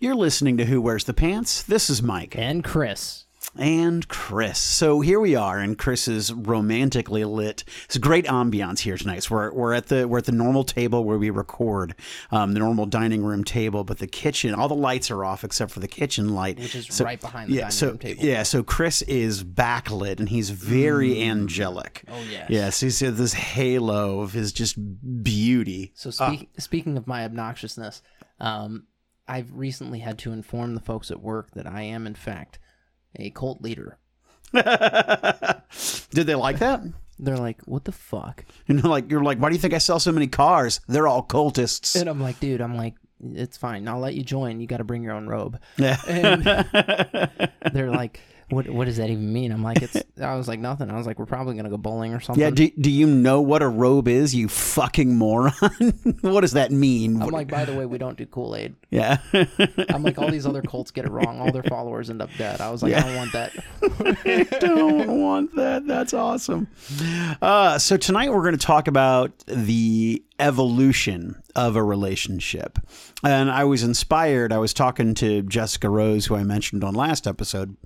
You're listening to Who Wears the Pants. This is Mike. And Chris. And Chris. So here we are in Chris's romantically lit. It's a great ambiance here tonight. So we're, we're at the we're at the normal table where we record, um, the normal dining room table, but the kitchen, all the lights are off except for the kitchen light, which is so, right behind the yeah, dining so, room table. Yeah, so Chris is backlit and he's very angelic. Oh yes. Yes, he's got this halo of his just beauty. So speak, speaking of my obnoxiousness, um, I've recently had to inform the folks at work that I am in fact a cult leader. Did they like that? They're like, "What the fuck?" You know, like you're like, why do you think I sell so many cars? They're all cultists. And I'm like, "Dude, I'm like, it's fine. I'll let you join. You got to bring your own robe." Yeah. And they're like, "What? What does that even mean?" I'm like, "It's." I was like, "Nothing." I was like, "We're probably gonna go bowling or something." Yeah, do, do you know what a robe is, you fucking moron? what does that mean? I'm like, by the way, we don't do Kool Aid. yeah. I'm like, all these other cults get it wrong. All their followers end up dead. I was like, I don't want that. I don't want that. That's awesome. Uh, so tonight we're going to talk about the evolution of a relationship. And I was inspired. I was talking to Jessica Rose, who I mentioned on last episode,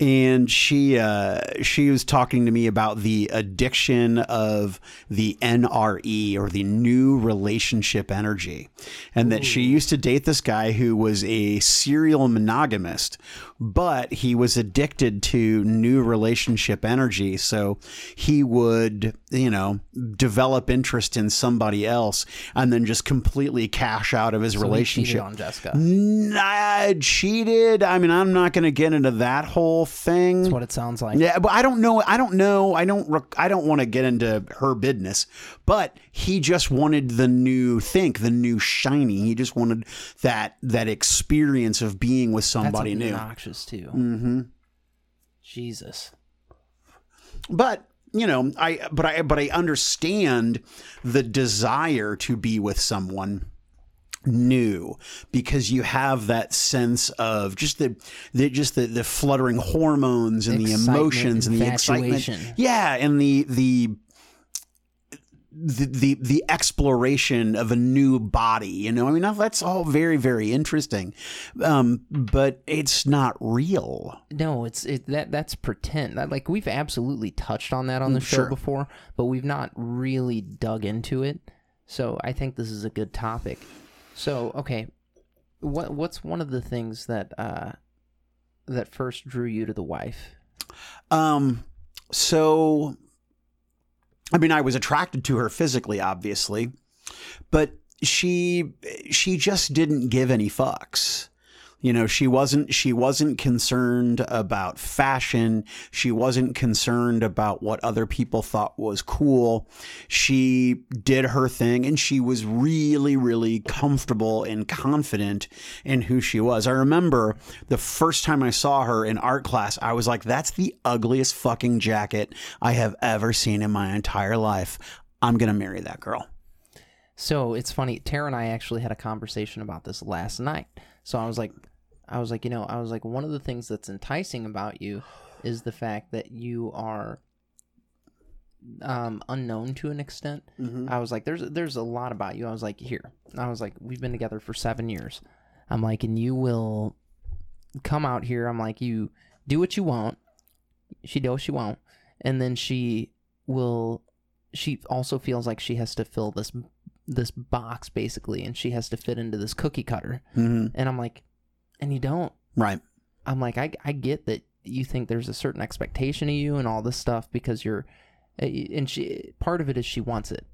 and she uh, she was talking to me about the addiction of the NRE or the new relationship energy, and that she used to date this guy who was a serial monogamist, but he was addicted to new relationship energy, so he would you know develop interest in somebody else and then just completely cash out of his So relationship. on Jessica. Nah, cheated. I mean, I'm not going to get into that whole thing. That's what it sounds like. Yeah, but I don't know. I don't know. I don't. rec- I don't want to get into her business. But he just wanted the new think, the new shiny. He just wanted that that experience of being with somebody new. Too. Mm-hmm. Jesus. But you know, I but I but I understand the desire to be with someone new because you have that sense of just the, the just the, the fluttering hormones and the emotions and the excitement yeah and the the the, the the exploration of a new body you know i mean that's all very very interesting um but it's not real No, it's it that that's pretend. That, like we've absolutely touched on that on the show sure. before, but we've not really dug into it. So I think this is a good topic. So okay, what what's one of the things that uh that first drew you to the wife? Um, so, I mean, I was attracted to her physically, obviously, but she she just didn't give any fucks. You know, she wasn't she wasn't concerned about fashion. She wasn't concerned about what other people thought was cool. She did her thing and she was really really comfortable and confident in who she was. I remember the first time I saw her in art class, I was like that's the ugliest fucking jacket I have ever seen in my entire life. I'm going to marry that girl. So it's funny. Tara and I actually had a conversation about this last night. So I was like, I was like, you know, I was like, one of the things that's enticing about you is the fact that you are um, unknown to an extent. I was like, there's there's a lot about you. I was like, here. I was like, we've been together for seven years. I'm like, and you will come out here. I'm like, you do what you want. She does she won't, and then she will. She also feels like she has to fill this this box basically, and she has to fit into this cookie cutter. Mm-hmm. And I'm like, and you don't. Right. I'm like, I, I get that you think there's a certain expectation of you and all this stuff because you're, eh, and she, part of it is she wants it.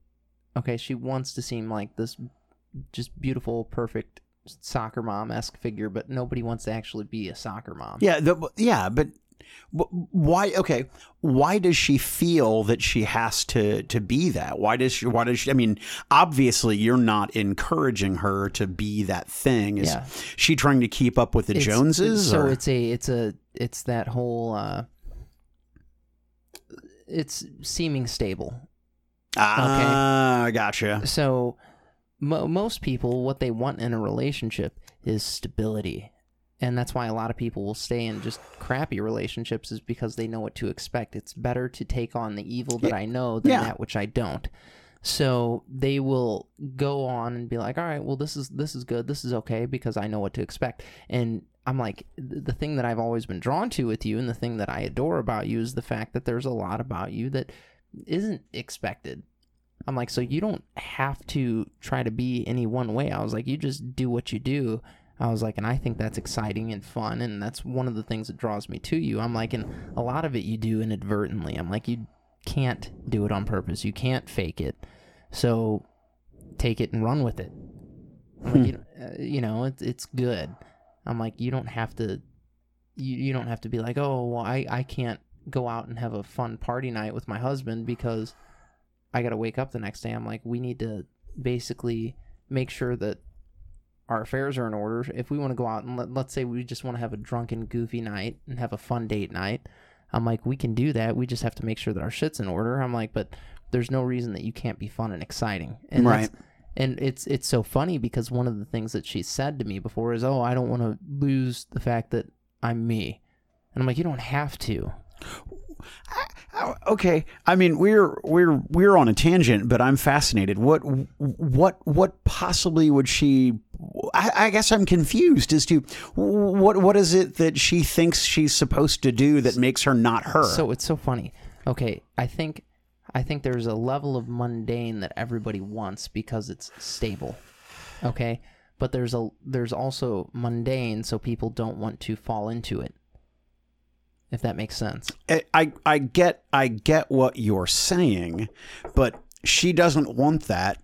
Okay. She wants to seem like this just beautiful, perfect soccer mom esque figure, but nobody wants to actually be a soccer mom. Yeah, the, yeah, but why? Okay, why does she feel that she has to to be that? Why does she? Why does she? I mean, obviously, you're not encouraging her to be that thing. Is Yeah. she trying to keep up with the It's- Joneses? So or? it's a, it's a, it's that whole, uh, it's seeming stable. ah, I gotcha. So, mo- most people, what they want in a relationship is stability. And that's why a lot of people will stay in just crappy relationships, is because they know what to expect. It's better to take on the evil that I know than Yeah. that which I don't. So they will go on and be like, "All right, well this is this is good. This is okay because I know what to expect." And I'm like, the thing that I've always been drawn to with you, and the thing that I adore about you is the fact that there's a lot about you that isn't expected. I'm like, so you don't have to try to be any one way. I was like, you just do what you do. I was like, and I think that's exciting and fun, and that's one of the things that draws me to you. I'm like, and a lot of it you do inadvertently. I'm like, you can't do it on purpose. You can't fake it. So take it and run with it. I'm like, you, uh, you know, it's it's good. I'm like, you don't have to. You, you don't have to be like, oh, well, I, I can't go out and have a fun party night with my husband because I got to wake up the next day. I'm like, we need to basically make sure that our affairs are in order. If we want to go out and let, let's say we just want to have a drunken, goofy night and have a fun date night, I'm like, we can do that. We just have to make sure that our shit's in order. I'm like, but there's no reason that you can't be fun and exciting. And Right. And it's it's so funny because one of the things that she said to me before is, "Oh, I don't want to lose the fact that I'm me," and I'm like, "You don't have to." Okay, I mean we're we're we're on a tangent, but I'm fascinated. What what what possibly would she? I, I guess I'm confused as to what what is it that she thinks she's supposed to do that makes her not her. So it's so funny. Okay, I think I think there's a level of mundane that everybody wants because it's stable. Okay? But there's a there's also mundane so people don't want to fall into it. If that makes sense. I, I I get I get what you're saying, but she doesn't want that.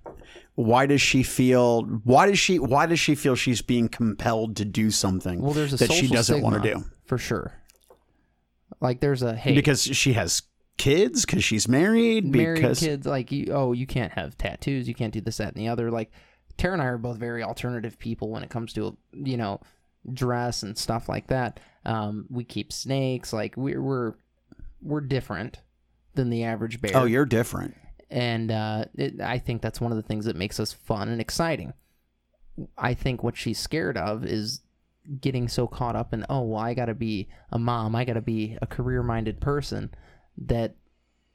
Why does she feel? Why does she? Why does she feel she's being compelled to do something Well, there's a that she doesn't want to do? For sure. Like there's a hey Because she has kids, because she's married, married because kids like you, oh you can't have tattoos you can't do this that and the other like tara and i are both very alternative people when it comes to you know dress and stuff like that um, we keep snakes like we're we're we're different than the average bear oh, you're different. And uh, it, I think that's one of the things that makes us fun and exciting. I think what she's scared of is getting so caught up in oh well I got to be a mom, I got to be a career-minded person that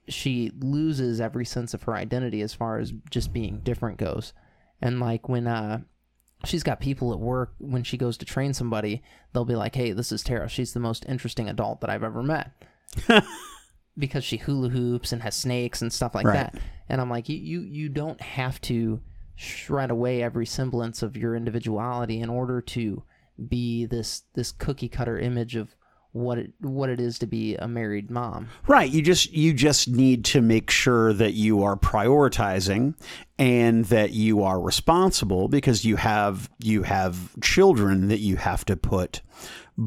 she loses every sense of her identity as far as just being different goes. And like when uh she's got people at work when she goes to train somebody, they'll be like, "Hey, this is Tara. She's the most interesting adult that I've ever met." because she hula hoops and has snakes and stuff like Right. that. And I'm like, you, you you don't have to shred away every semblance of your individuality in order to be this this cookie cutter image of what it what it is to be a married mom. Right. You just you just need to make sure that you are prioritizing and that you are responsible because you have you have children that you have to put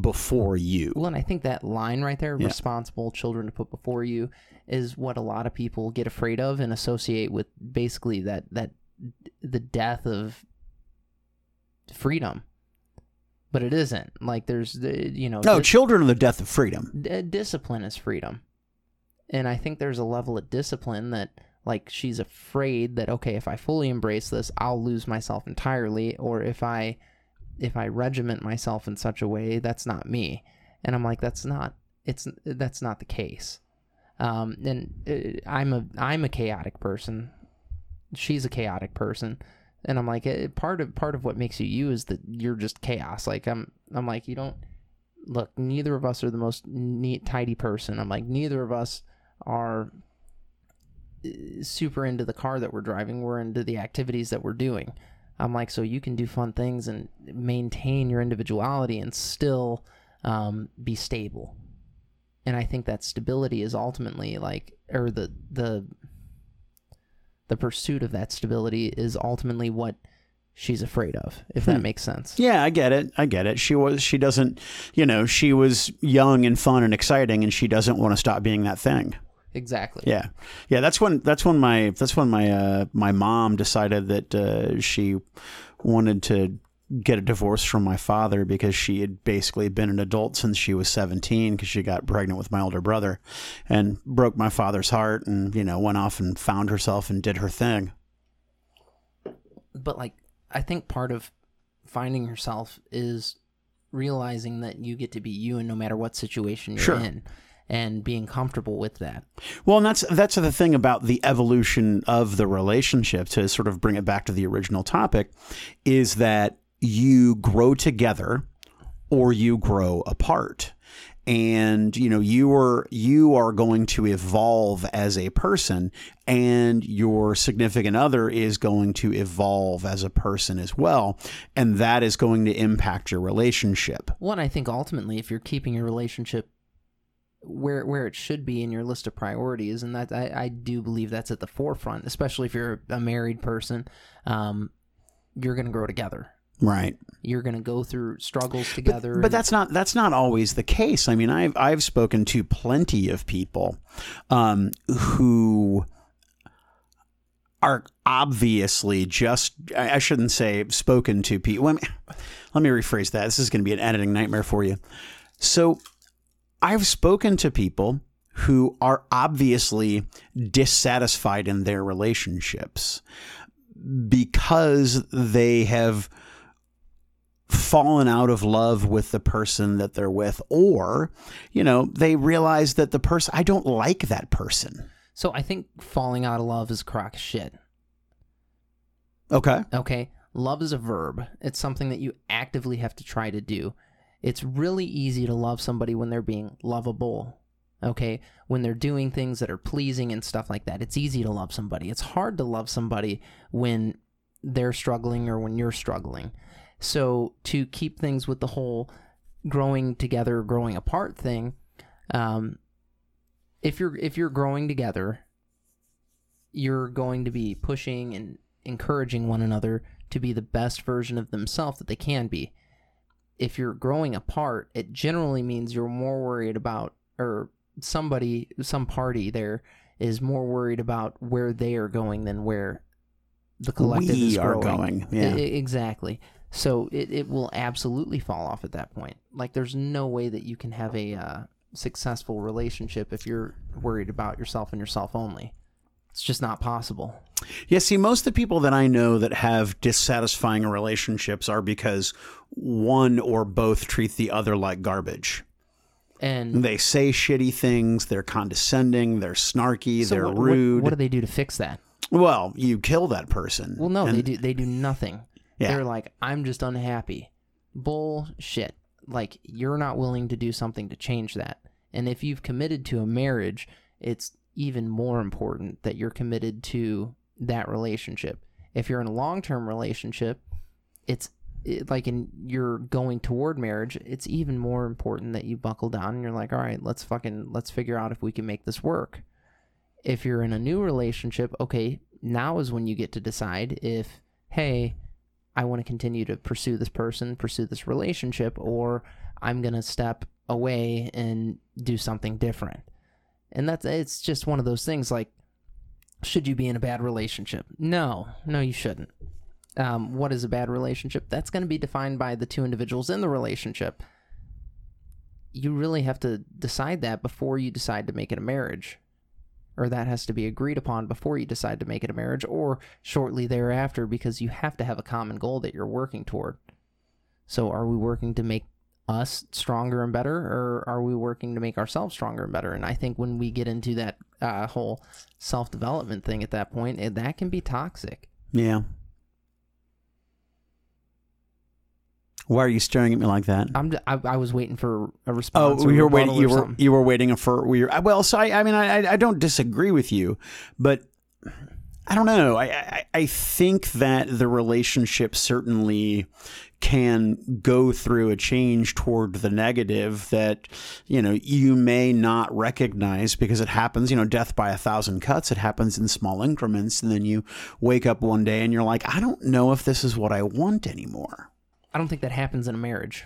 before you. Well, and I think that line right there, responsible children to put before you, is what a lot of people get afraid of and associate with basically that that the death of freedom. But it isn't. Like there's the you know No, dis- children are the death of freedom. d- discipline is freedom. And I think there's a level of discipline that like she's afraid that okay, if I fully embrace this, I'll lose myself entirely or if I if I regiment myself in such a way, that's not me. And I'm like that's not it's that's not the case. Um and uh, I'm a I'm a chaotic person. She's a chaotic person. And I'm like eh, part of part of what makes you you is that you're just chaos. Like I'm I'm like you don't look, neither of us are the most neat, tidy person. I'm like, neither of us are uh, super into the car that we're driving. We're into the activities that we're doing. I'm like, so you can do fun things and maintain your individuality and still um, be stable. And I think that stability is ultimately like, or the the the pursuit of that stability is ultimately what she's afraid of. If that makes sense. Yeah, I get it. I get it. She was she doesn't, you know, she was young and fun and exciting and she doesn't want to stop being that thing. Exactly. Yeah, yeah. That's when that's when my that's when my uh, my mom decided that uh, she wanted to get a divorce from my father because she had basically been an adult since she was 17 because she got pregnant with my older brother and broke my father's heart and you know went off and found herself and did her thing. but like I think part of finding yourself is realizing that you get to be you and no matter what situation you're Sure. in. and being comfortable with that. Well, and that's that's the thing about the evolution of the relationship. To sort of bring it back to the original topic, is that you grow together or you grow apart. And you know you are you are going to evolve as a person and your significant other is going to evolve as a person as well. And that is going to impact your relationship. One, I think ultimately, if you're keeping your relationship where where it should be in your list of priorities, and that I, I do believe that's at the forefront, especially if you're a married person, um, you're going to grow together. Right You're going to go through struggles together. But and- that's not that's not always the case. I mean, I've I've spoken to plenty of people um, who are obviously just I I shouldn't say spoken to people. Let me, let me rephrase that. This is going to be an editing nightmare for you. So, I've spoken to people who are obviously dissatisfied in their relationships because they have fallen out of love with the person that they're with or you know they realize that the person I don't like that person. so I think falling out of love is crock shit. Okay. Okay. Love is a verb. It's something that you actively have to try to do. It's really easy to love somebody when they're being lovable. Okay. When they're doing things that are pleasing and stuff like that. It's easy to love somebody. It's hard to love somebody when they're struggling or when you're struggling. So to keep things with the whole growing together, growing apart thing, um, if you're if you're growing together, you're going to be pushing and encouraging one another to be the best version of themselves that they can be. If you're growing apart, it generally means you're more worried about, or somebody, some party there is more worried about where they are going than where the collective we is are going. Yeah. I- exactly. So it, it will absolutely fall off at that point. Like there's no way that you can have a uh, successful relationship if you're worried about yourself and yourself only. It's just not possible. Yeah, see, most of the people that I know that have dissatisfying relationships are because one or both treat the other like garbage. And They say shitty things, they're condescending, they're snarky, so they're what, what- rude. What, do they do to fix that? well, you kill that person. Well, no, And- they do. They do nothing. Yeah. They're like, I'm just unhappy. Bullshit. Like you're not willing to do something to change that. And if you've committed to a marriage, it's even more important that you're committed to that relationship. If you're in a long-term relationship, it's it, like in you're going toward marriage, it's even more important that you buckle down and you're like, all right, let's fucking let's figure out if we can make this work. If you're in a new relationship, okay, now is when you get to decide if, hey, I want to continue to pursue this person, pursue this relationship, or I'm gonna step away and do something different. And that's it's just one of those things like should you be in a bad relationship? No, no, you shouldn't. Um, what is a bad relationship? That's going to be defined by the two individuals in the relationship. You really have to decide that before you decide to make it a marriage. Or that has to be agreed upon before you decide to make it a marriage, or shortly thereafter, because you have to have a common goal that you're working toward. So, are we working to make us stronger and better, or are we working to make ourselves stronger and better? And I think when we get into that uh, whole self development thing at that point, eh, that can be toxic. Yeah. Why are you staring at me like that? I'm I, I was waiting for a response. Oh, you were waiting. You were something. you were waiting for. We were, well, so I, I mean, I I don't disagree with you, but I don't know. I, I I think that the relationship certainly can go through a change toward the negative that you know you may not recognize because it happens. You know, death by a thousand cuts. It happens in small increments, and then you wake up one day and you're like, I don't know if this is what I want anymore. I don't think that happens in a marriage.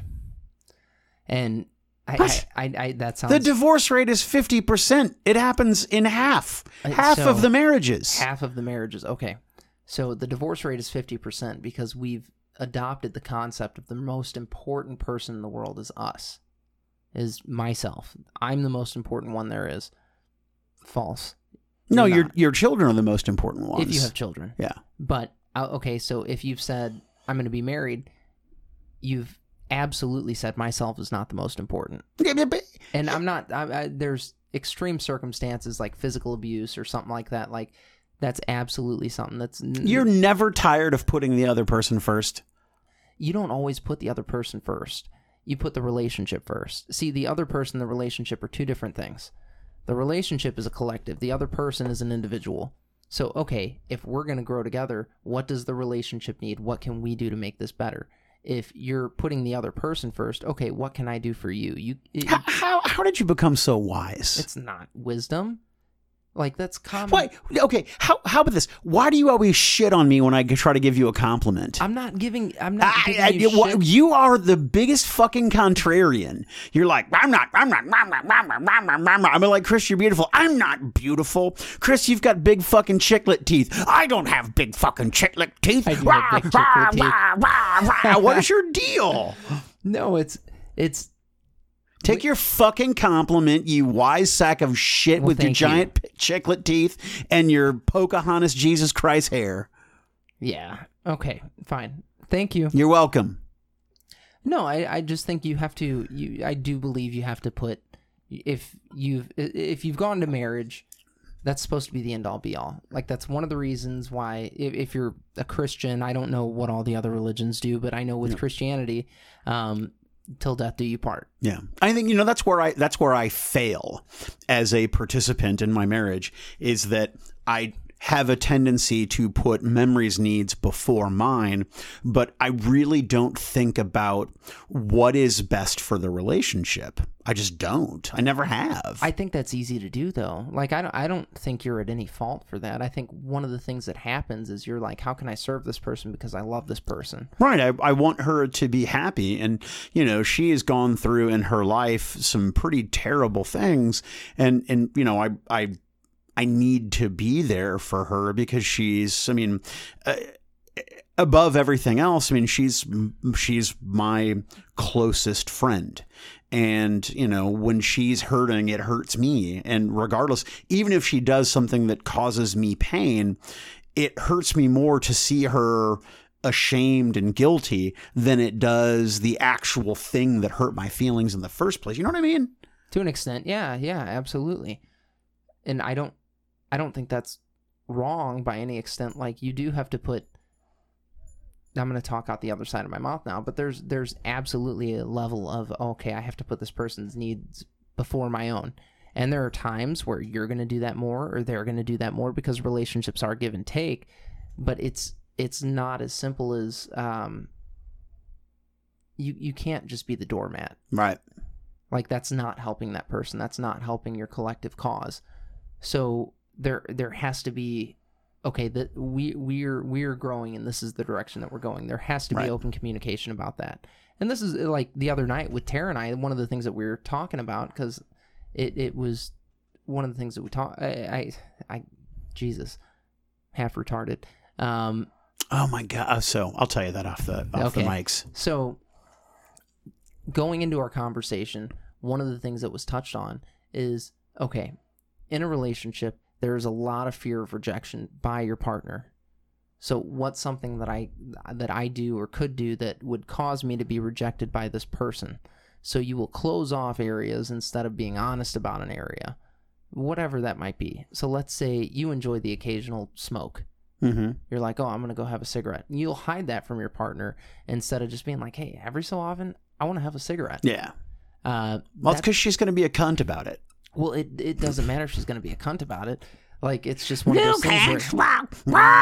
And I, I, I, I that sounds The divorce rate is 50%. It happens in half. Uh, Half so- of the marriages. half of the marriages. Okay, so the divorce rate is fifty percent because we've adopted the concept of the most important person in the world is us, is myself. I'm the most important one there is. False. no, You're your not. your children are the most important ones. if you have children. Yeah. But uh, okay, so if you've said I'm going to be married, you've absolutely said myself is not the most important. Yeah, but- but- And I'm not. I, I, there's extreme circumstances like physical abuse or something like that. Like that's absolutely something that's n- You're never tired of putting the other person first. you don't always put the other person first. You put the relationship first. See, the other person the relationship are two different things. The relationship is a collective, the other person is an individual. So, okay, if we're going to grow together, what does the relationship need? What can we do to make this better? If you're putting the other person first, okay, what can I do for you? You it- How, how, how did you become so wise? it's not wisdom. Like that's common. Why? Okay. How, how about this? Why do you always shit on me when I try to give you a compliment? I'm not giving I'm not I- giving I- you wha- shit. you are the biggest fucking contrarian. You're like, I'm not, I'm not, I'm not, I'm not, I'm not, I'm like, Chris, you're beautiful. I'm not beautiful. Chris, you've got big fucking chiclet teeth. I don't have big fucking chiclet teeth. I do have big chiclet teeth. Rah, rah, rah. what is your deal? No, it's it's Take your fucking compliment, you wise sack of shit Well, with your you. giant p- chiclet teeth and your Pocahontas Jesus Christ hair. yeah. Okay, fine. Thank you. You're welcome. No, I, I just think you have to. You, I do believe you have to put if you've if you've gone to marriage, that's supposed to be the end all be all. Like that's one of the reasons why if, if you're a Christian, I don't know what all the other religions do, but I know with Christianity, um, till death do you part. Yeah. I think you know that's where I that's where I fail as a participant in my marriage is that I have a tendency to put memories needs before mine, but I really don't think about what is best for the relationship. I just don't. I never have. I think that's easy to do though. Like I don't I don't think you're at any fault for that. I think one of the things that happens is you're like, how can I serve this person because I love this person. Right. I, I want her to be happy. And, you know, she has gone through in her life some pretty terrible things. And, and you know, I, I, I need to be there for her because she's, I mean, uh, above everything else, I mean, she's, she's my closest friend. And, you know, when she's hurting, it hurts me. And regardless, even if she does something that causes me pain, it hurts me more to see her ashamed and guilty than it does the actual thing that hurt my feelings in the first place. You know what I mean? To an extent, yeah, yeah, absolutely. And I don't I don't think that's wrong by any extent. Like you do have to put I'm going to talk out the other side of my mouth now, but there's there's absolutely a level of okay, I have to put this person's needs before my own. And there are times where you're going to do that more or they're going to do that more because relationships are give and take, but it's it's not as simple as um you you can't just be the doormat. Right. Like that's not helping that person. That's not helping your collective cause. So there there has to be okay that we we're we're growing and this is the direction that we're going. There has to be Right. open communication about that. And this is like the other night with Tara and I. One of the things that we were talking about because it it was one of the things that we talk. I, I I Jesus half retarded. Um, Oh my god. So I'll tell you that off the off the mics. So, going into our conversation, one of the things that was touched on is okay, in a relationship, there's a lot of fear of rejection by your partner. So, what's something that I that I do or could do that would cause me to be rejected by this person? So you will close off areas instead of being honest about an area, whatever that might be. So let's say you enjoy the occasional smoke Mm-hmm. you're like, oh, I'm gonna go have a cigarette. And you'll hide that from your partner instead of just being like, hey, every so often, I want to have a cigarette. Yeah. Uh, Well, it's because she's going to be a cunt about it. Well, it it doesn't matter if she's gonna be a cunt about it. Like it's just one of those things where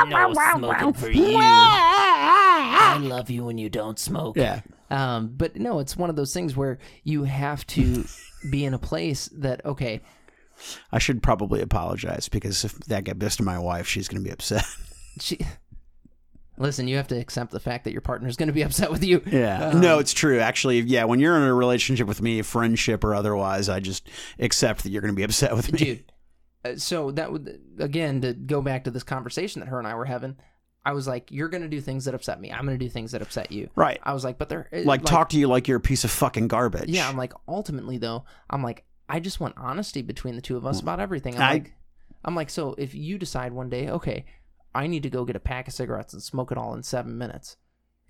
No smoking for you. I love you when you don't smoke. Yeah. Um, but no, it's one of those things where you have to be in a place that okay, I should probably apologize because if that gets best to my wife, she's going to be upset. she. Listen, you have to accept the fact that your partner is going to be upset with you. Yeah. Um, no, it's true. Actually, yeah, when you're in a relationship with me, friendship or otherwise, I just accept that you're going to be upset with me. dude. Uh, so that would again to go back to this conversation that her and I were having. I was like, "You're gonna do things that upset me. I'm gonna do things that upset you." Right. I was like, "But they're uh, Like, talk to you like you're a piece of fucking garbage. Yeah, I'm like, ultimately though, I'm like, I just want honesty between the two of us about everything. I'm I- like, I'm like, so if you decide one day, okay, I need to go get a pack of cigarettes and smoke it all in seven minutes,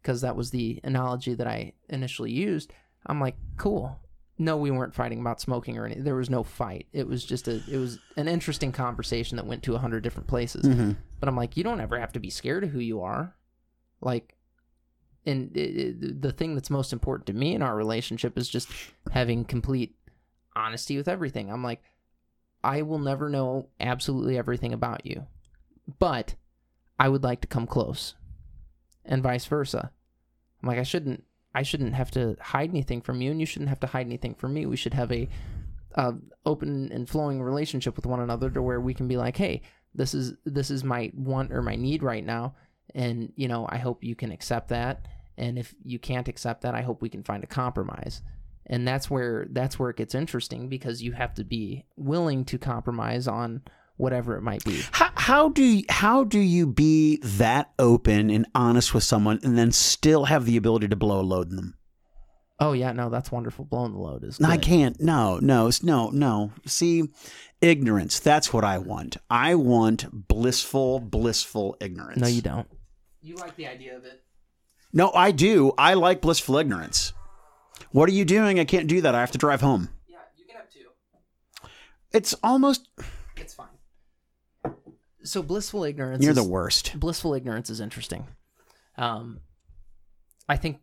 because that was the analogy that I initially used. I'm like, cool. No, we weren't fighting about smoking or anything. There was no fight. It was just a. It was an interesting conversation that went to a hundred different places. Mm-hmm. But I'm like, you don't ever have to be scared of who you are. Like, and it, it, the thing that's most important to me in our relationship is just having complete honesty with everything. I'm like, I will never know absolutely everything about you, but I would like to come close, and vice versa. I'm like, I shouldn't, I shouldn't have to hide anything from you, and you shouldn't have to hide anything from me. We should have a, open and flowing relationship with one another to where we can be like, hey, this is this is my want or my need right now, and you know, I hope you can accept that. And if you can't accept that, I hope we can find a compromise and that's where that's where it gets interesting because you have to be willing to compromise on whatever it might be. How, how do you, how do you be that open and honest with someone and then still have the ability to blow a load in them? Oh yeah, no, that's wonderful. Blowing the load is. No, I can't. No, no, no, no. See, ignorance. That's what I want. I want blissful, blissful ignorance. No, you don't. You like the idea of it? No, I do. I like blissful ignorance. What are you doing? I can't do that. I have to drive home. Yeah, you can have two. It's almost. So blissful ignorance. You're is, the worst. blissful ignorance is interesting. Um, I think,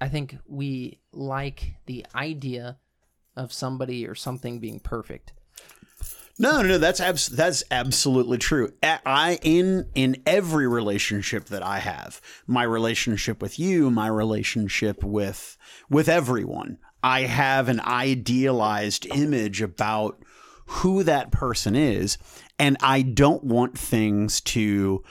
I think we like the idea of somebody or something being perfect. No, no, no. That's abs- that's absolutely true. I in in every relationship that I have, my relationship with you, my relationship with with everyone, I have an idealized image about who that person is, and I don't want things to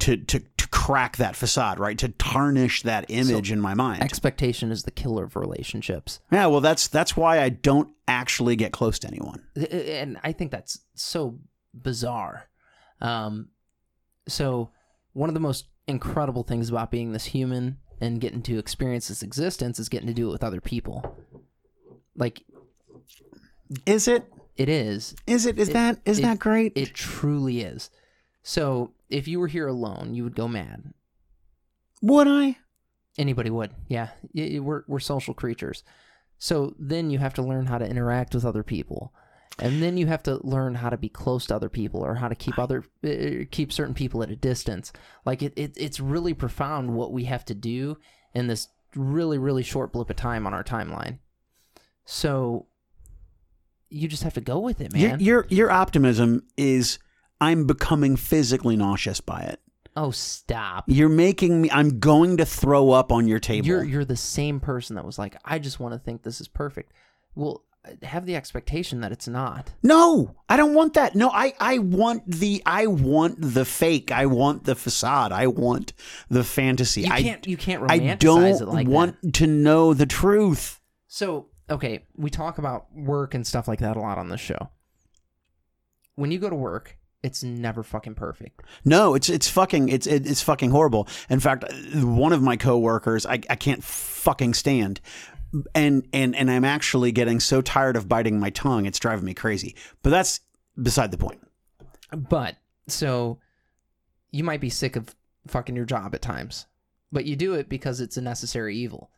to to to crack that facade, right? To tarnish that image in my mind. Expectation is the killer of relationships. yeah, well, that's that's why I don't actually get close to anyone. and I think that's so bizarre. Um, so one of the most incredible things about being this human and getting to experience this existence is getting to do it with other people. Like Is it? It is, Is it? Is It- that? Is it- that great? it truly is. So if you were here alone, you would go mad. Would I? Anybody would, yeah. We're we're social creatures. So then you have to learn how to interact with other people, and then you have to learn how to be close to other people, or how to keep other uh, keep certain people at a distance. Like it, it it's really profound what we have to do in this really really short blip of time on our timeline. So you just have to go with it, Your, man. your your optimism is I'm becoming physically nauseous by it. oh, stop. You're making me. I'm going to throw up on your table. You're you're the same person that was like, I just want to think this is perfect. Well, have the expectation that it's not. no, I don't want that. No, I I want the I want the fake. I want the facade. I want the fantasy. You I can't you can't romanticize I don't it like want that. to know the truth. So okay, we talk about work and stuff like that a lot on this show. When you go to work, it's never fucking perfect. No, it's it's fucking it's it, it's fucking horrible. In fact, one of my coworkers I, I can't fucking stand. And and and I'm actually getting so tired of biting my tongue, it's driving me crazy. But that's beside the point. But so you might be sick of fucking your job at times, but you do it because it's a necessary evil.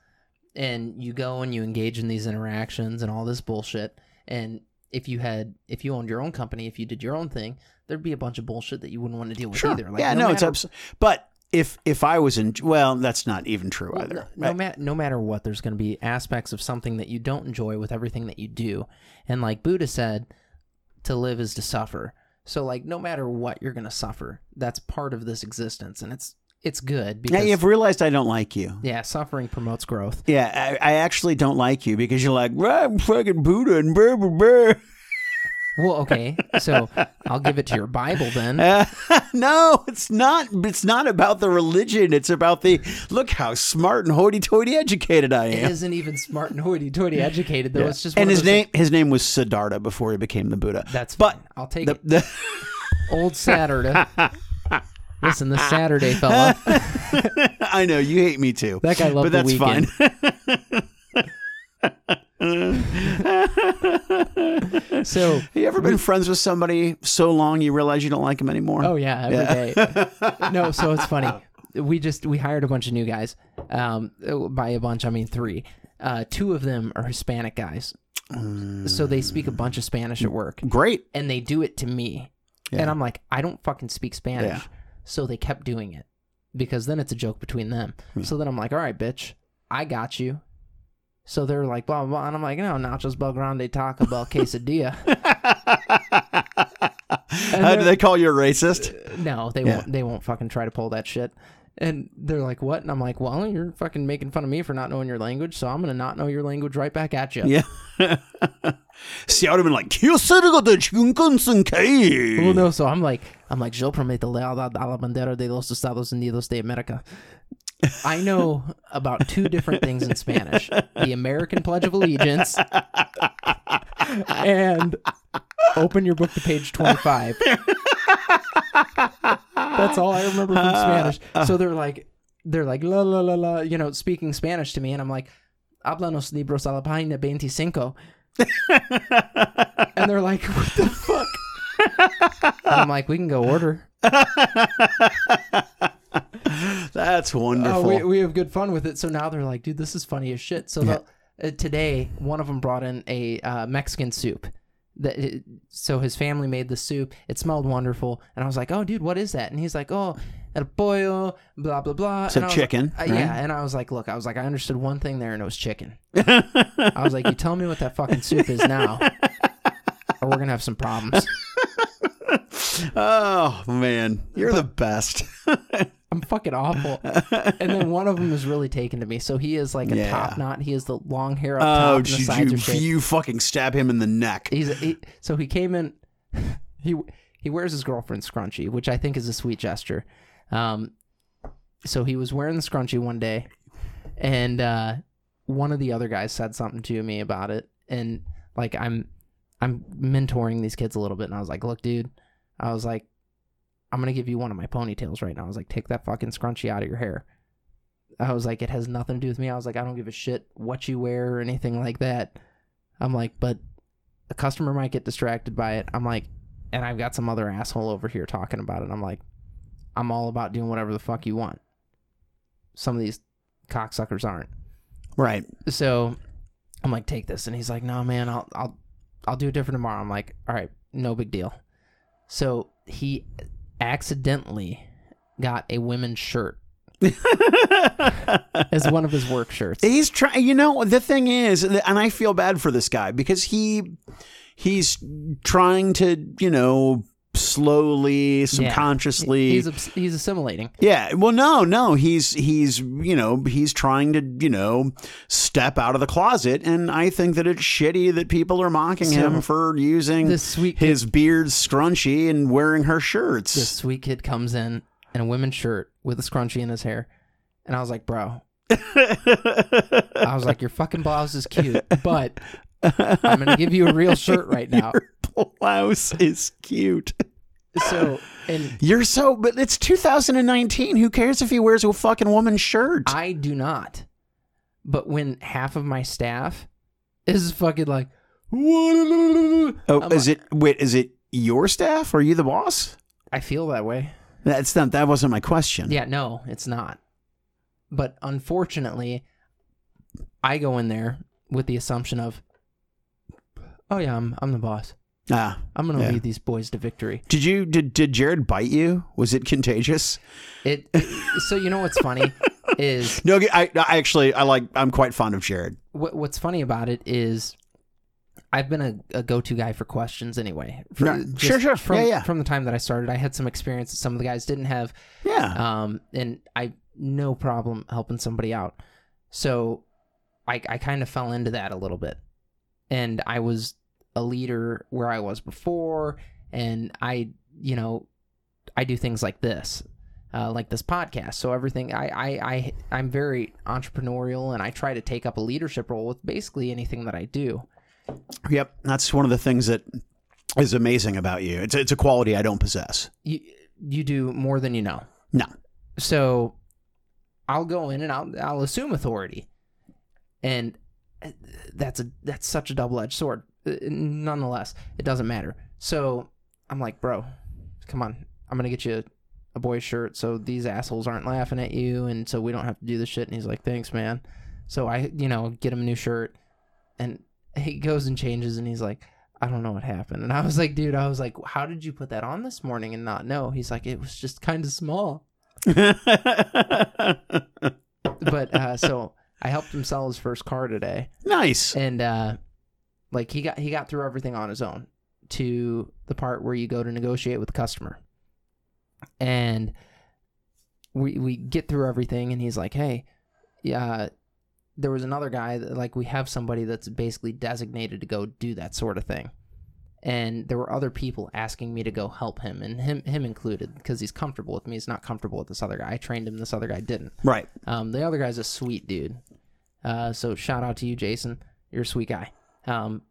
And you go and you engage in these interactions and all this bullshit. And if you had, if you owned your own company, if you did your own thing, there'd be a bunch of bullshit that you wouldn't want to deal with either. Like, yeah, no, it's matter- abs- But if if I was in, well, that's not even true Well, either. No, no, ma- no matter what, there's going to be aspects of something that you don't enjoy with everything that you do. And like Buddha said, to live is to suffer. So like, no matter what, you're going to suffer. That's part of this existence, and it's it's good Yeah, because you've realized I don't like you. yeah, suffering promotes growth. Yeah, I, I actually don't like you because you're like, "Well, I'm fucking Buddha and blah, blah, blah. Well, okay, so I'll give it to your Bible then. Uh, no, it's not. It's not about the religion. It's about the look how smart and hoity-toity educated I am. isn't even smart and hoity-toity educated though. Yeah. It's just and his name his name was Siddhartha before he became the Buddha. That's but fine. I'll take the, it. the Old Saturday. Listen, this Saturday, fella. I know you hate me too. That guy loved but the that's weekend. fine. So, Have you ever been friends with somebody so long you realize you don't like them anymore? oh yeah, every day. no, so it's funny. we just we hired a bunch of new guys. Um, by a bunch I mean three. Uh, two of them are Hispanic guys, so they speak a bunch of Spanish at work, Great. and they do it to me, Yeah. and I'm like, I don't fucking speak Spanish. Yeah. So they kept doing it because then it's a joke between them. Hmm. So then I'm like, all right, bitch, I got you. So they're like, blah, blah, blah. And I'm like, no, nachos, bel grande, taco, bel quesadilla. How do they call you a racist? No, they Yeah. won't. They won't fucking try to pull that shit. And they're like, "What?" And I'm like, "Well, you're fucking making fun of me for not knowing your language, so I'm gonna not know your language right back at you." Yeah. See, I would have been like, "Yo sé algo de chingón que." Well, no. So I'm like, I'm like, "Yo prometo lealtad a la bandera de los Estados Unidos de America." I know about two different things in Spanish: the American Pledge of Allegiance and open your book to page 25. That's all I remember from Spanish. So they're like, they're like, la la la la, you know, speaking Spanish to me, and I'm like, "Háblanos libros a la página 25." and they're like, "What the fuck?" I'm like, "We can go order." That's wonderful. Oh, we, we have good fun with it. So now they're like, dude, this is funny as shit. So they'll- uh, today, one of them brought in a uh, Mexican soup. That it, so his family made the soup. It smelled wonderful, and I was like, "Oh, dude, what is that?" And he's like, "Oh, el pollo, blah blah blah." So and I was chicken, like- uh, right? yeah. And I was like, "Look, I was like, I understood one thing there, and it was chicken." I was like, "You tell me what that fucking soup is now, or we're gonna have some problems." oh man, you're the best. I'm fucking awful. And then one of them is really taken to me. So he is like a Yeah. top knot. He has the long hair up oh, top, and the you, sides you, shaved. you fucking stab him in the neck. He's he, so he came in. He he wears his girlfriend's scrunchie, which I think is a sweet gesture. Um, so he was wearing the scrunchie one day, and uh, one of the other guys said something to me about it, and like I'm I'm mentoring these kids a little bit, and I was like, look, dude, I was like, I'm gonna give you one of my ponytails right now. I was like, take that fucking scrunchie out of your hair. I was like, it has nothing to do with me. I was like, I don't give a shit what you wear or anything like that. I'm like, but a customer might get distracted by it. I'm like, and I've got some other asshole over here talking about it. I'm like, I'm all about doing whatever the fuck you want. Some of these cocksuckers aren't. Right. So I'm like, take this, and he's like, no, man, I'll I'll I'll do it different tomorrow. I'm like, all right, no big deal. So he accidentally got a women's shirt as one of his work shirts. He's trying. You know, the thing is, and I feel bad for this guy because he he's trying to, you know, slowly, subconsciously. He's abs- he's assimilating. yeah. Well, no, no. He's he's you know he's trying to you know step out of the closet, and I think that it's shitty that people are mocking So, him for using this sweet kid- his beard scrunchy and wearing her shirts. This sweet kid comes in in a women's shirt with a scrunchie in his hair, and I was like, bro. I was like, your fucking blouse is cute, but I'm gonna give you a real shirt right now. Your blouse is cute. So, and You're so, but it's 2019. Who cares if he wears a fucking woman's shirt? I do not. But when half of my staff is fucking like, oh, I'm is it? Wait, is it your staff? Are you the boss? I feel that way. That's not. That wasn't my question. Yeah, no, it's not. But unfortunately, I go in there with the assumption of, oh yeah, I'm I'm the boss. Ah, I'm gonna Yeah. lead these boys to victory. did you? Did did Jared bite you? Was it contagious? It. so you know what's funny is No, I, I actually I like. I'm quite fond of Jared. what, what's funny about it is I've been a, a go-to guy for questions anyway. For- just sure, sure. From, Yeah, yeah. From the time that I started, I had some experience that some of the guys didn't have, Yeah. um, and I no problem helping somebody out. So I I kind of fell into that a little bit, and I was a leader where I was before, and I you know I do things like this. Uh, like this podcast, so everything I, I I I'm very entrepreneurial, and I try to take up a leadership role with basically anything that I do. Yep. That's one of the things that is amazing about you. It's it's a quality I don't possess. You you do more than you know. No. So I'll go in and I'll I'll assume authority, and that's a that's such a double edged sword. Uh, Nonetheless, it doesn't matter. So I'm like, bro, come on, I'm gonna get you a boy's shirt so these assholes aren't laughing at you and so we don't have to do this shit. And he's like thanks man. So i you know get him a new shirt and he goes and changes and he's like i don't know what happened. And i was like dude i was like how did you put that on this morning and not know? He's like it was just kind of small. But uh so i helped him sell his first car today. Nice. and uh like he got he got through everything on his own to the part where you go to negotiate with the customer. And we we get through everything and he's like hey yeah there was another guy that like we have somebody that's basically designated to go do that sort of thing and there were other people asking me to go help him and him him included because he's comfortable with me he's not comfortable with this other guy i trained him this other guy didn't Right. um, the other guy's a sweet dude. Uh, so shout out to you, Jason. You're a sweet guy. Um,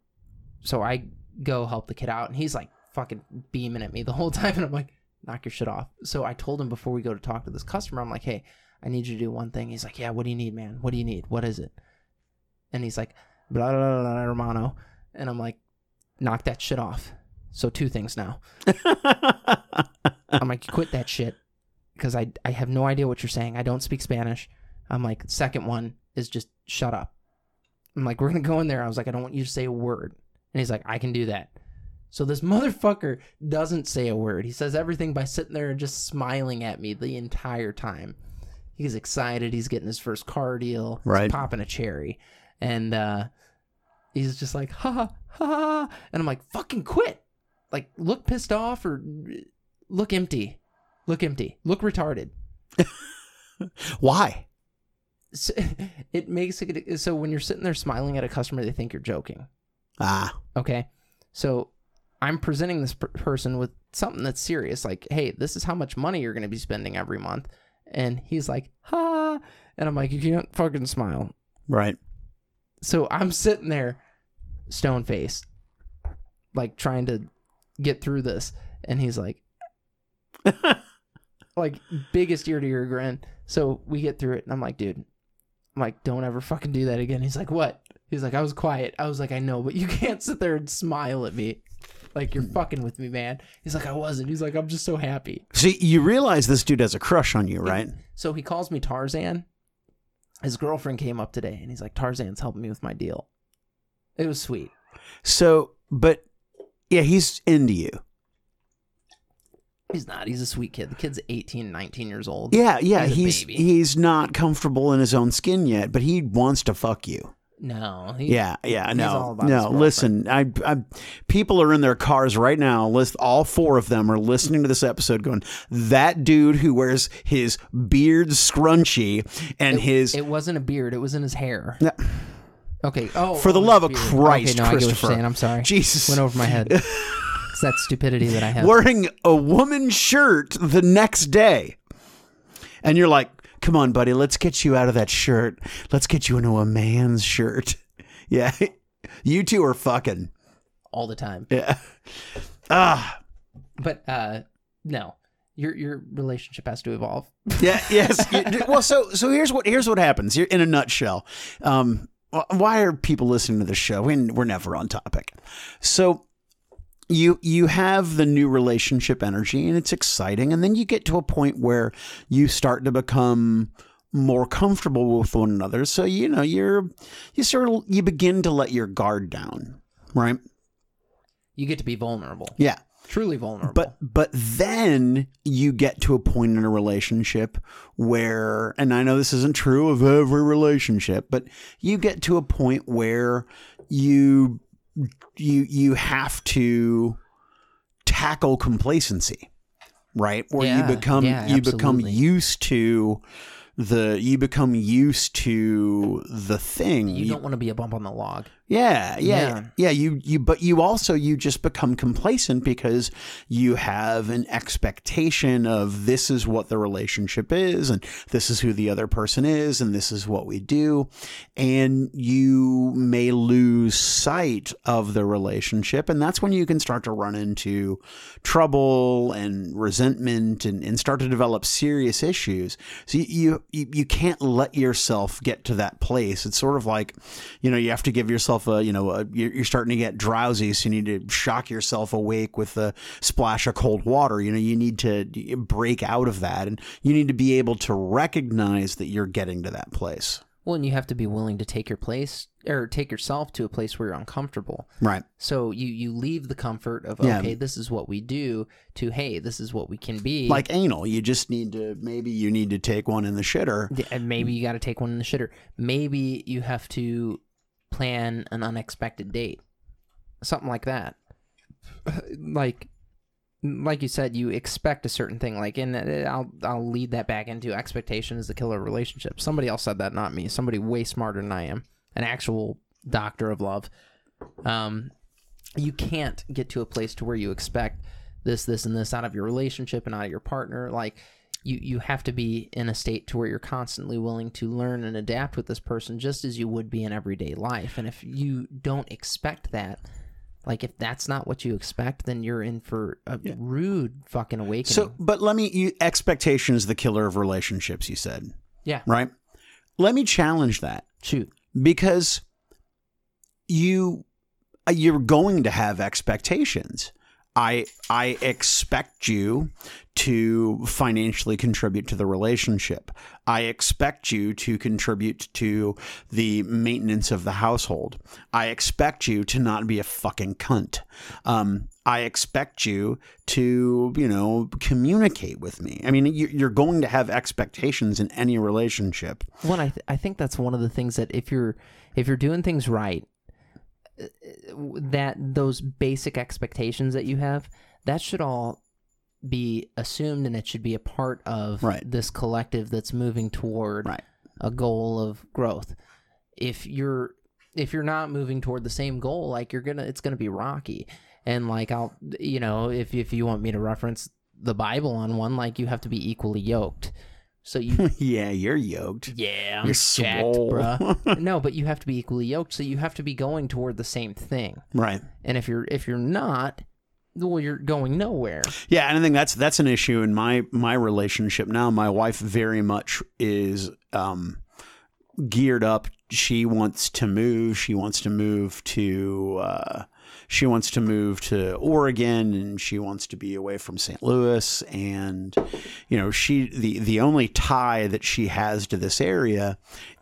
so I go help the kid out, and he's like fucking beaming at me the whole time, and I'm like, knock your shit off. So I told him before we go to talk to this customer, I'm like, hey, I need you to do one thing. He's like, yeah, what do you need, man? What do you need? What is it? And he's like, blah blah blah, blah hermano, and I'm like, knock that shit off. So two things now. I'm like, quit that shit because I I have no idea what you're saying. I don't speak Spanish. I'm like, second one is just shut up. I'm like, we're gonna go in there. I was like, I don't want you to say a word. And he's like, I can do that. So this motherfucker doesn't say a word. He says everything by sitting there and just smiling at me the entire time. He's excited. He's getting his first car deal. He's Right. popping a cherry. And uh he's just like, ha ha ha. And I'm like, fucking quit. Like, look pissed off or look empty. Look empty. Look retarded. Why? So, it makes it so when you're sitting there smiling at a customer, they think you're joking. Ah. Okay. So I'm presenting this per- person with something that's serious, like, hey, this is how much money you're going to be spending every month. And he's like, ha. And I'm like, you can't fucking smile. Right. So I'm sitting there, stone faced, like trying to get through this. And he's like, like, biggest ear to ear grin. So we get through it. And I'm like, dude, I'm like, don't ever fucking do that again. He's like, what? He's like, I was quiet. I was like, I know, but you can't sit there and smile at me. Like, you're fucking with me, man. He's like, I wasn't. He's like, I'm just so happy. See, you realize this dude has a crush on you, right? So he calls me Tarzan. His girlfriend came up today and he's like, Tarzan's helping me with my deal. It was sweet. So, but yeah, he's into you. He's not. He's a sweet kid. The kid's 18, 19 years old. Yeah, yeah, He's he's baby. not comfortable in his own skin yet, but he wants to fuck you. No. He, Yeah, yeah, He's all no, about his no. girlfriend. Listen, I, I, people are in their cars right now. List all four of them are listening to this episode, going, "That dude who wears his beard scrunchy and his It wasn't a beard. It was in his hair. Okay. Oh, For the love of. Christ, okay, no, I get what you're Christopher. saying. I'm sorry. Jesus. Went over my head. it's that stupidity that I have. wearing a woman's shirt the next day, and you're like, "Come on, buddy, let's get you out of that shirt. Let's get you into a man's shirt." Yeah, you two are fucking. all the time. Yeah. Ah. But uh no. Your your relationship has to evolve. Yeah. Yes. well, so so here's what here's what happens. Here in a nutshell. Um, why are people listening to this show? We, we're never on topic. So you you have the new relationship energy, and it's exciting, and then you get to a point where you start to become more comfortable with one another. So you know you're you sort of you begin to let your guard down, right? You get to be vulnerable. Yeah. Truly vulnerable. But but then you get to a point in a relationship where and I know this isn't true of every relationship, but you get to a point where you you you have to tackle complacency. Right? Where Yeah, you become yeah, you become used to the you become used to the thing. you don't want to be a bump on the log. Yeah, yeah, Yeah. yeah. You, you, but you also you just become complacent because you have an expectation of this is what the relationship is, and this is who the other person is, and this is what we do, and you may lose sight of the relationship, and that's when you can start to run into trouble and resentment, and, and start to develop serious issues. So you, you you can't let yourself get to that place. It's sort of like, you know, you have to give yourself yourself a, you know, a, you're you're starting to get drowsy, so you need to shock yourself awake with a splash of cold water. You know, you need to break out of that, and you need to be able to recognize that you're getting to that place. Well, and you have to be willing to take your place or take yourself to a place where you're uncomfortable. Right. So you you leave the comfort of Yeah. okay, this is what we do to hey, this is what we can be. Like anal, you just need to maybe you need to take one in the shitter. And maybe you got to take one in the shitter. Maybe you have to plan an unexpected date, something like that. Like, like you said, you expect a certain thing. Like, and uh, I'll I'll lead that back into expectation is the killer relationship. Somebody else said that, not me. Somebody way smarter than I am, an actual doctor of love. Um, you can't get to a place to where you expect this, this, and this out of your relationship and out of your partner. Like you, you have to be in a state to where you're constantly willing to learn and adapt with this person just as you would be in everyday life. And if you don't expect that, like if that's not what you expect, then you're in for a rude fucking awakening. So, but let me. You, expectation is the killer of relationships. You said yeah, right. Let me challenge that shoot. because you uh, you're going to have expectations. I I expect you to financially contribute to the relationship. I expect you to contribute to the maintenance of the household. I expect you to not be a fucking cunt. Um, I expect you to, you know, communicate with me. I mean, you- you're going to have expectations in any relationship. Well, I, th- I think that's one of the things that if you're if you're doing things right, that those basic expectations that you have, that should all be assumed and it should be a part of Right. this collective that's moving toward Right. a goal of growth. If you're if you're not moving toward the same goal, like you're gonna it's gonna be rocky. And like I'll you know, if if you want me to reference the Bible on one, like you have to be equally yoked. So you yeah, you're yoked. yeah, I'm You're jacked, swole. bruh. no, but you have to be equally yoked, so you have to be going toward the same thing. Right. And if you're if you're not, well, you're going nowhere. Yeah, and I think that's that's an issue in my my relationship now. My wife very much is um, geared up. She wants to move. She wants to move to. Uh, she wants to move to Oregon, and she wants to be away from St. Louis. And you know, she the the only tie that she has to this area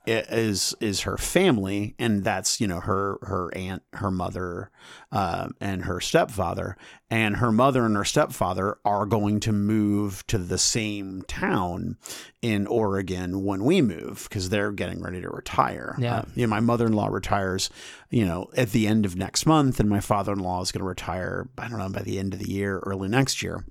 is is her family, and that's you know her her aunt, her mother, uh, and her stepfather. And her mother and her stepfather are going to move to the same town in Oregon when we move because they're getting ready to retire. Yeah. Uh, you know, my mother in law retires, you know, at the end of next month, and my father in law is going to retire. I don't know by the end of the year, early next year.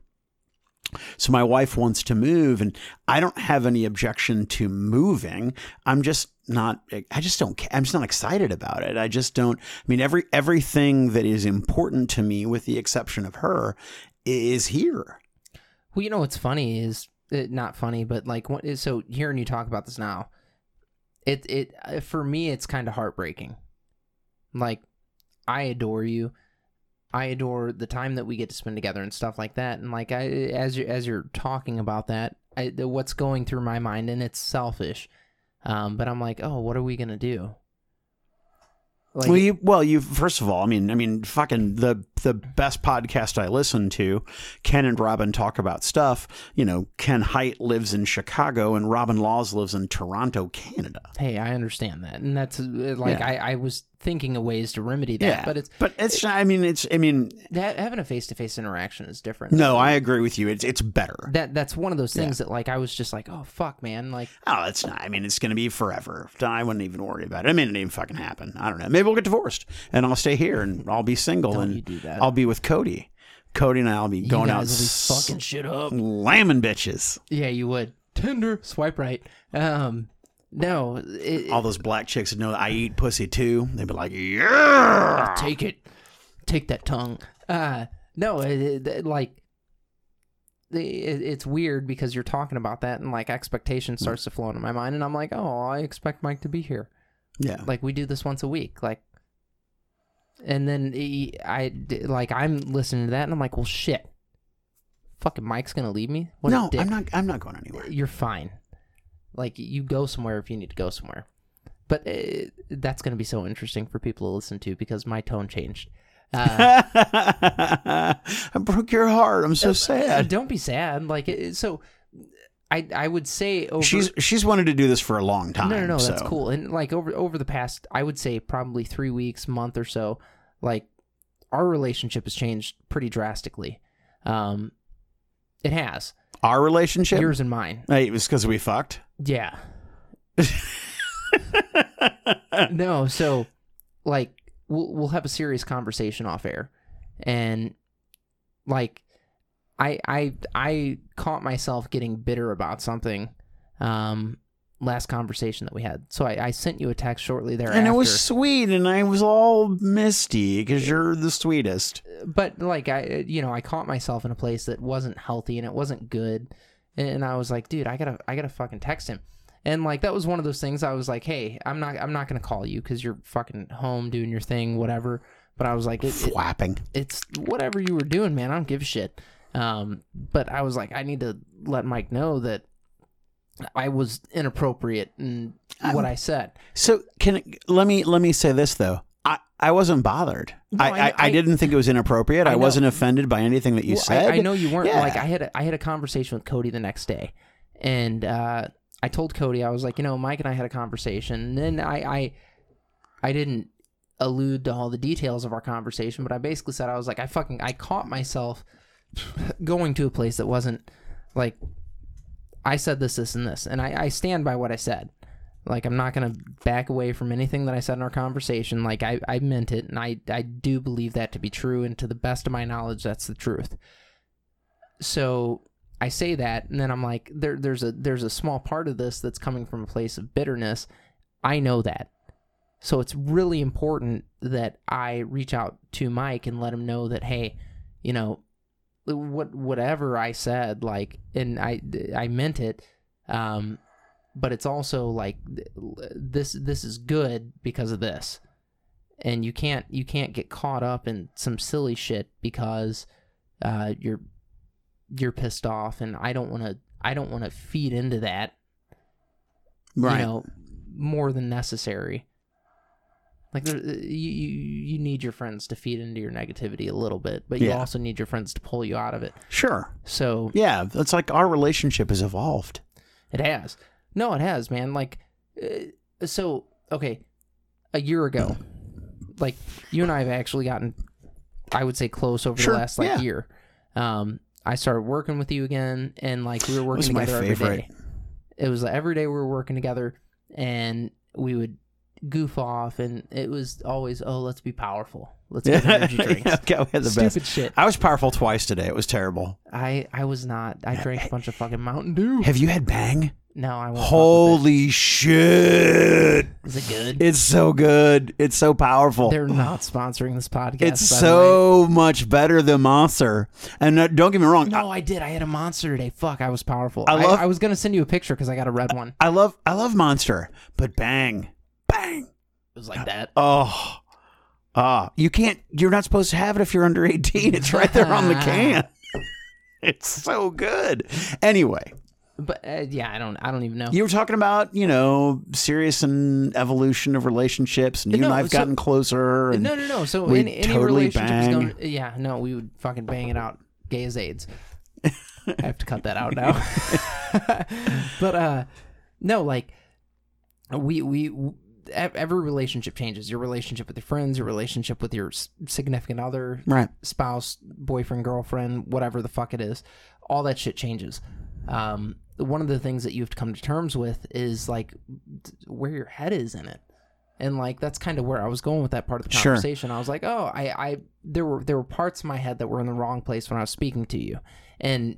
So my wife wants to move, and I don't have any objection to moving. I'm just not. I just don't. I'm just not excited about it. I just don't. I mean, every everything that is important to me, with the exception of her, is here. Well, you know what's funny is uh, not funny, but like what is so hearing you talk about this now, it it uh, for me it's kind of heartbreaking. Like I adore you. I adore the time that we get to spend together and stuff like that. And like I as you as you're talking about that, I, what's going through my mind and it's selfish. Um, but I'm like, "Oh, what are we to do?" Like well, you, well, you first of all, I mean, I mean, fucking the the best podcast I listen to, Ken and Robin talk about stuff. You know, Ken Hite lives in Chicago and Robin Laws lives in Toronto, Canada. hey, I understand that. And that's uh, like Yeah. I I was thinking of ways to remedy that, Yeah, but it's but it's. I mean, it's. I mean, that having a face to face interaction is different. no, I agree with you. It's it's better. that that's one of those things that like I was just like, oh fuck, man, like Oh, it's not. I mean, it's going to be forever. I wouldn't even worry about it. I mean it not even fucking happen. I don't know. Maybe we'll get divorced and I'll stay here and I'll be single Don't and you do that. I'll be with Cody. Cody and I'll be going you out guys will be fucking shit up. slamming bitches. Yeah, you would. Tinder, swipe right. Um, no, it, All those black chicks that know that I eat pussy too. They'd be like, yeah. take it, take that tongue. Uh, no, it, it, like. It's weird because you're talking about that and like expectation starts to flow into my mind and I'm like, oh, I expect Mike to be here. Yeah. like we do this once a week like and then he, i like i'm listening to that and i'm like well shit fucking mike's gonna leave me what no. I'm not. I'm not going anywhere. you're fine like you go somewhere if you need to go somewhere but uh, that's going to be so interesting for people to listen to because my tone changed. Uh, I broke your heart. I'm so uh, sad. Don't be sad. Like it, so, I I would say over. She's she's wanted to do this for a long time. no, no, no. That's cool. And like over over the past, I would say probably three weeks, month or so, like our relationship has changed pretty drastically. Um, it has Our relationship. yours and mine. Hey, it was because we fucked. Yeah. no, so like we'll we'll have a serious conversation off air, and like I I I caught myself getting bitter about something. Um, last conversation that we had. So I, I sent you a text shortly thereafter. and it was sweet, and I was all misty because you're the sweetest. but like I, you know, I caught myself in a place that wasn't healthy and it wasn't good, and I was like, dude, I gotta, I gotta fucking text him, and like that was one of those things. I was like, hey, I'm not, I'm not gonna call you because you're fucking home doing your thing, whatever. But I was like, it, it, it's whatever you were doing, man. I don't give a shit. Um, but I was like, I need to let Mike know that I was inappropriate in what I said. So can let me let me say this though. I, I wasn't bothered. No, I, I- I, didn't think it was inappropriate. I, I wasn't offended by anything that you Well, said. I, I know you weren't. Yeah. Like I had a, I had a conversation with Cody the next day, and uh, I told Cody I was like, you know, Mike and I had a conversation, and then I I, I didn't allude to all the details of our conversation, but I basically said I was like, I fucking I caught myself going to a place that wasn't like I said this, this, and this, and I, I stand by what I said. Like I'm not gonna back away from anything that I said in our conversation. Like I, I meant it, and I, I do believe that to be true, and to the best of my knowledge, that's the truth. So I say that, and then I'm like, there, there's a, there's a small part of this that's coming from a place of bitterness. I know that, so it's really important that I reach out to Mike and let him know that, hey, you know, what, whatever I said, like, and I, I meant it. Um, but it's also like this this is good because of this and you can't you can't get caught up in some silly shit because uh, you're you're pissed off and I don't want to I don't want to feed into that right. you know more than necessary like there, you, you you need your friends to feed into your negativity a little bit but you Yeah. also need your friends to pull you out of it Sure. so Yeah, it's like our relationship has evolved. It has. No, it has, man. Like, uh, so okay, a year ago, like you and I have actually gotten, I would say, close over Sure, the last like yeah. year. Um, I started working with you again, and like we were working together every day. It was like, every day we were working together, and we would goof off, and it was always, oh, let's be powerful. Let's get energy drinks. okay, we had the Stupid best. shit. I was powerful twice today. It was terrible. I I was not. I drank a bunch of fucking Mountain Dew. Have you had Bang? No, I won't. Holy shit! it. Is it good? It's so good. It's so powerful. They're not sponsoring this podcast. it's by the so much better than Monster. And uh, don't get me wrong. No, I did. I had a monster today. Fuck, I was powerful. I I, love- I, was gonna send you a picture because I got a red one. I love I love Monster, but Bang. It was like that. Oh, ah, you can't. You're not supposed to have it if you're under 18. It's right there on the can. It's so good. Anyway, But uh, yeah, I don't. I don't even know. you were talking about you know serious and evolution of relationships, and you No, and I've so- gotten closer. And no, no, no. So we'd any, any totally relationship going. Yeah, no, we would fucking bang it out. Gay as AIDS. I have to cut that out now. but uh, no, like we we every relationship changes. Your relationship with your friends, your relationship with your significant other, right. spouse, boyfriend, girlfriend, whatever the fuck it is, all that shit changes. Um, one of the things that you have to come to terms with is like where your head is in it. And like that's kind of where I was going with that part of the Sure. conversation. I was like, "Oh, I, I there were there were parts of my head that were in the wrong place when I was speaking to you." And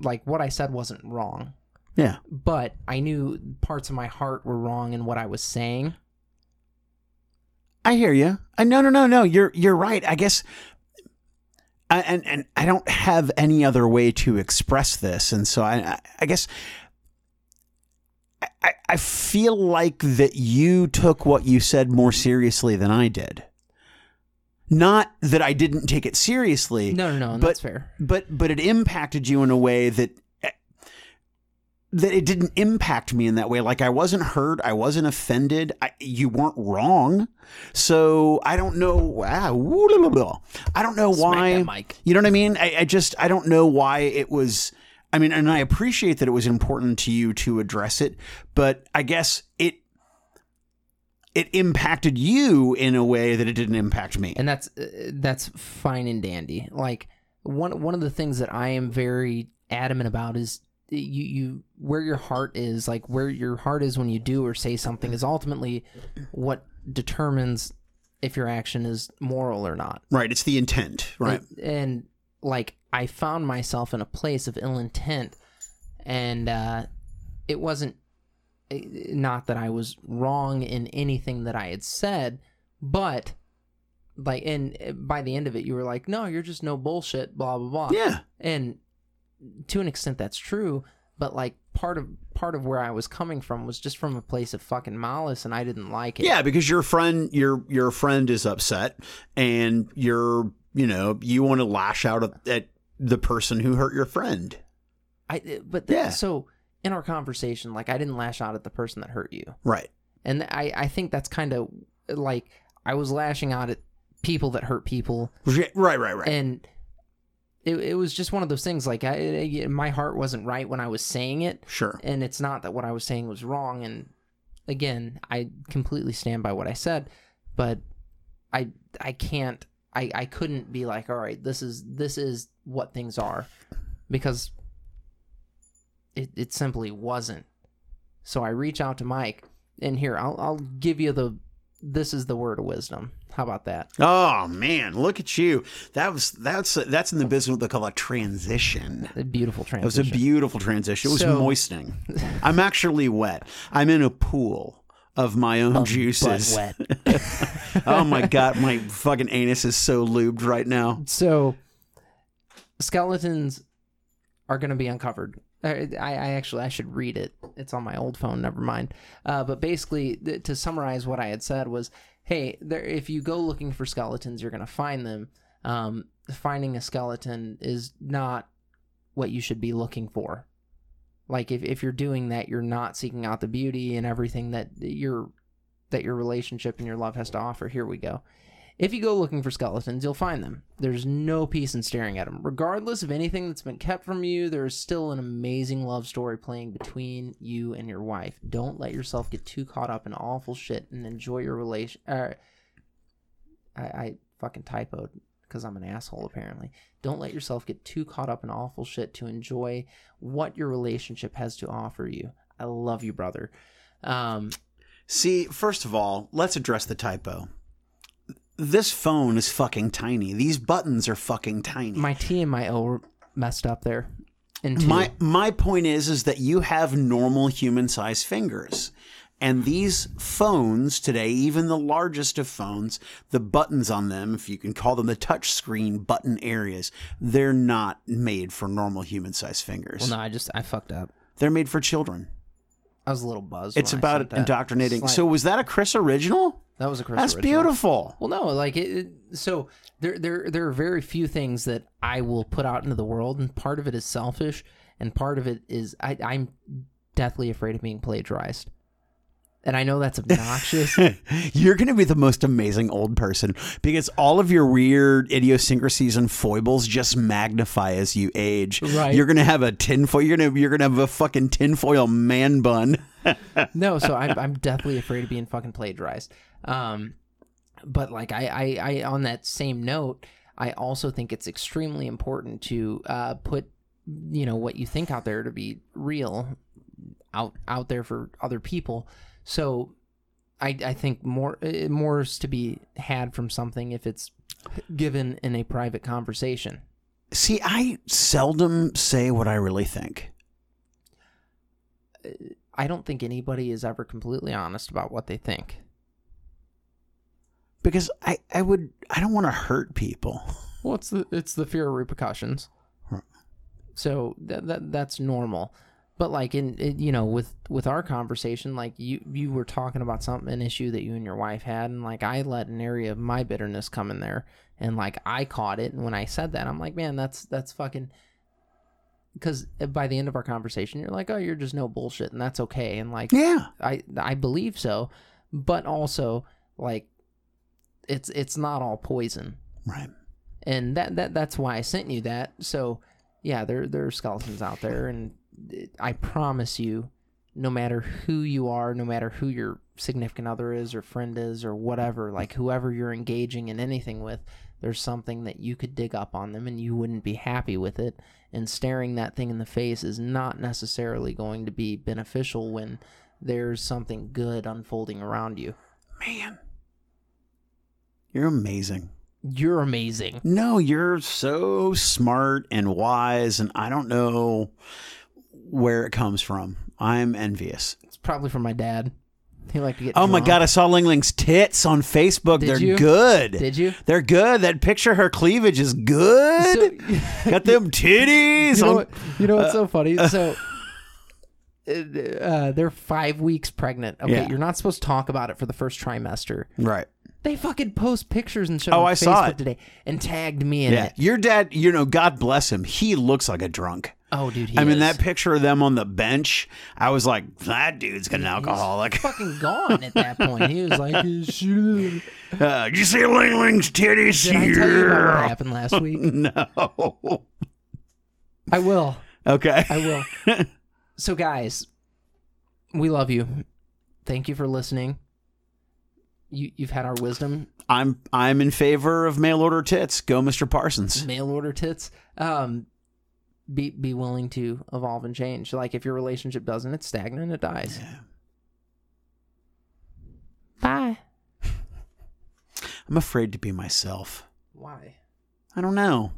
like what I said wasn't wrong, Yeah. but I knew parts of my heart were wrong in what I was saying. I hear you. Uh, no, no, no, no. You're you're right. I guess, I, and and I don't have any other way to express this, and so I I, I guess. I, I feel like that you took what you said more seriously than I did. Not that I didn't take it seriously, No, no, no, But- that's fair. but but it impacted you in a way that that it didn't impact me in that way. Like I wasn't hurt, I wasn't offended. I, you weren't wrong. So I don't know. Ah, woo, blah, blah, blah. I don't know why. that mic. You know what I mean? I, I just I don't know why it was. I mean, and I appreciate that it was important to you to address it, but I guess it it impacted you in a way that it didn't impact me. and that's uh, that's fine and dandy. Like one one of the things that I am very adamant about is you you where your heart is, like where your heart is when you do or say something, is ultimately what determines if your action is moral or not. right? It's the intent, right? And, and, like I found myself in a place of ill intent, and uh, it wasn't eh, not that I was wrong in anything that I had said, but like, and eh, by the end of it, you were like, "No, you're just no bullshit," blah blah blah. yeah. and to an extent, that's true. But like part of part of where I was coming from was just from a place of fucking malice, and I didn't like it. Yeah, because your friend your your friend is upset and you're, you know, you want to lash out at, at the person who hurt your friend. I uh, but th- Yeah. so in our conversation, like I didn't lash out at the person that hurt you. Right. And I, I think that's kind of like I was lashing out at people that hurt people, Right, right, right. and it, it was just one of those things. Like I, my heart wasn't right when I was saying it, Sure. and it's not that what I was saying was wrong. And again, I completely stand by what I said, but I I can't I I couldn't be like, all right, this is this is what things are, because it it simply wasn't. So I reach out to Mike, and here I'll I'll give you the this is the word of wisdom. How about that? Oh man, look at you. That was that's that's in the business what they call a transition. A beautiful transition. It was a beautiful transition. It was So- moistening. I'm actually wet. I'm in a pool of my own juices. Wet. oh my god, my fucking anus is so lubed right now. So, skeletons are going to be uncovered. I, I actually I should read it. It's on my old phone. Never mind. Uh, but basically, th- to summarize what I had said was, hey, there, if you go looking for skeletons, you're going to find them. Um, finding a skeleton is not what you should be looking for. Like if, if you're doing that, you're not seeking out the beauty and everything that your that your relationship and your love has to offer. Here we go. If you go looking for skeletons, you'll find them. There's no peace in staring at them. Regardless of anything that's been kept from you, there is still an amazing love story playing between you and your wife. Don't let yourself get too caught up in awful shit and enjoy your relation. Uh, I, I fucking typoed because I'm an asshole apparently. Don't let yourself get too caught up in awful shit to enjoy what your relationship has to offer you. I love you, brother. Um, See, first of all, let's address the typo. This phone is fucking tiny. These buttons are fucking tiny. my T and my L were messed up there. My my point is is that you have normal human sized fingers. And these phones today, even the largest of phones, the buttons on them, if you can call them the touch screen button areas, they're not made for normal human sized fingers. well, no, I just I fucked up. They're made for children. I was a little buzzed. It's about indoctrinating. Slight- So was that a Chris original? That was a Chris That's original. beautiful. Well, no, like it, it- so there there there are very few things that I will put out into the world, and part of it is selfish, and part of it is I, I'm deathly afraid of being plagiarized. And I know that's obnoxious. You're going to be the most amazing old person because all of your weird idiosyncrasies and foibles just magnify as you age. Right. You're going to have a tinfoil. You're going to you're going to have a fucking tinfoil man bun. no, so I'm I'm deathly afraid of being fucking plagiarized. Um, but like I, I I on that same note, I also think it's extremely important to uh put you know what you think out there to be real out out there for other people. So I I think more uh, more is to be had from something if it's given in a private conversation. See, I seldom say what I really think. I don't think anybody is ever completely honest about what they think. Because I, I would I don't want to hurt people. Well, it's the it's the fear of repercussions. So that, that that's normal. But like in it, you know with with our conversation, like you you were talking about something an issue that you and your wife had, and like I let an area of my bitterness come in there, and like I caught it, and when I said that, I'm like, man, that's that's fucking because eh, by the end of our conversation, you're like, oh, you're just no bullshit, and that's okay, and like, Yeah. I I believe so, but also like, it's it's not all poison, Right. and that that that's why I sent you that. So yeah, there there are skeletons out there, and I promise you, no matter who you are, no matter who your significant other is or friend is or whatever, like whoever you're engaging in anything with, there's something that you could dig up on them and you wouldn't be happy with it. And staring that thing in the face is not necessarily going to be beneficial when there's something good unfolding around you. Man. You're amazing. You're amazing. No, you're so smart and wise, and I don't know where it comes from. I'm envious. It's probably from my dad. He liked to get. Oh my god, I saw Ling Ling's tits on Facebook. Did They're you? good. Did you? They're good. That picture of her cleavage is good. So- Got them titties. you know on- what? You know what's so uh, funny? Uh. So. Uh, uh, they're five weeks pregnant. Okay, Yeah. you're not supposed to talk about it for the first trimester. Right. They fucking post pictures and shit Oh, on I Facebook saw it. today and tagged me in Yeah. it. Your dad, you know, God bless him. He looks like a drunk. Oh, dude, he I mean, is. that picture of them on the bench, I was like, that dude's an alcoholic. fucking gone at that point. He was like, "Shoot." Uh, did you see Ling Ling's titties "Did I tell you about what here? happened last week?" No. I will. Okay. I will. so, guys, we love you. Thank you for listening. You you've had our wisdom. I'm I'm in favor of mail order tits. Go, Mr. Parsons. Mail order tits. Um, be be willing to evolve and change. Like if your relationship doesn't, it's stagnant. It dies. Bye. I'm afraid to be myself. Why? I don't know.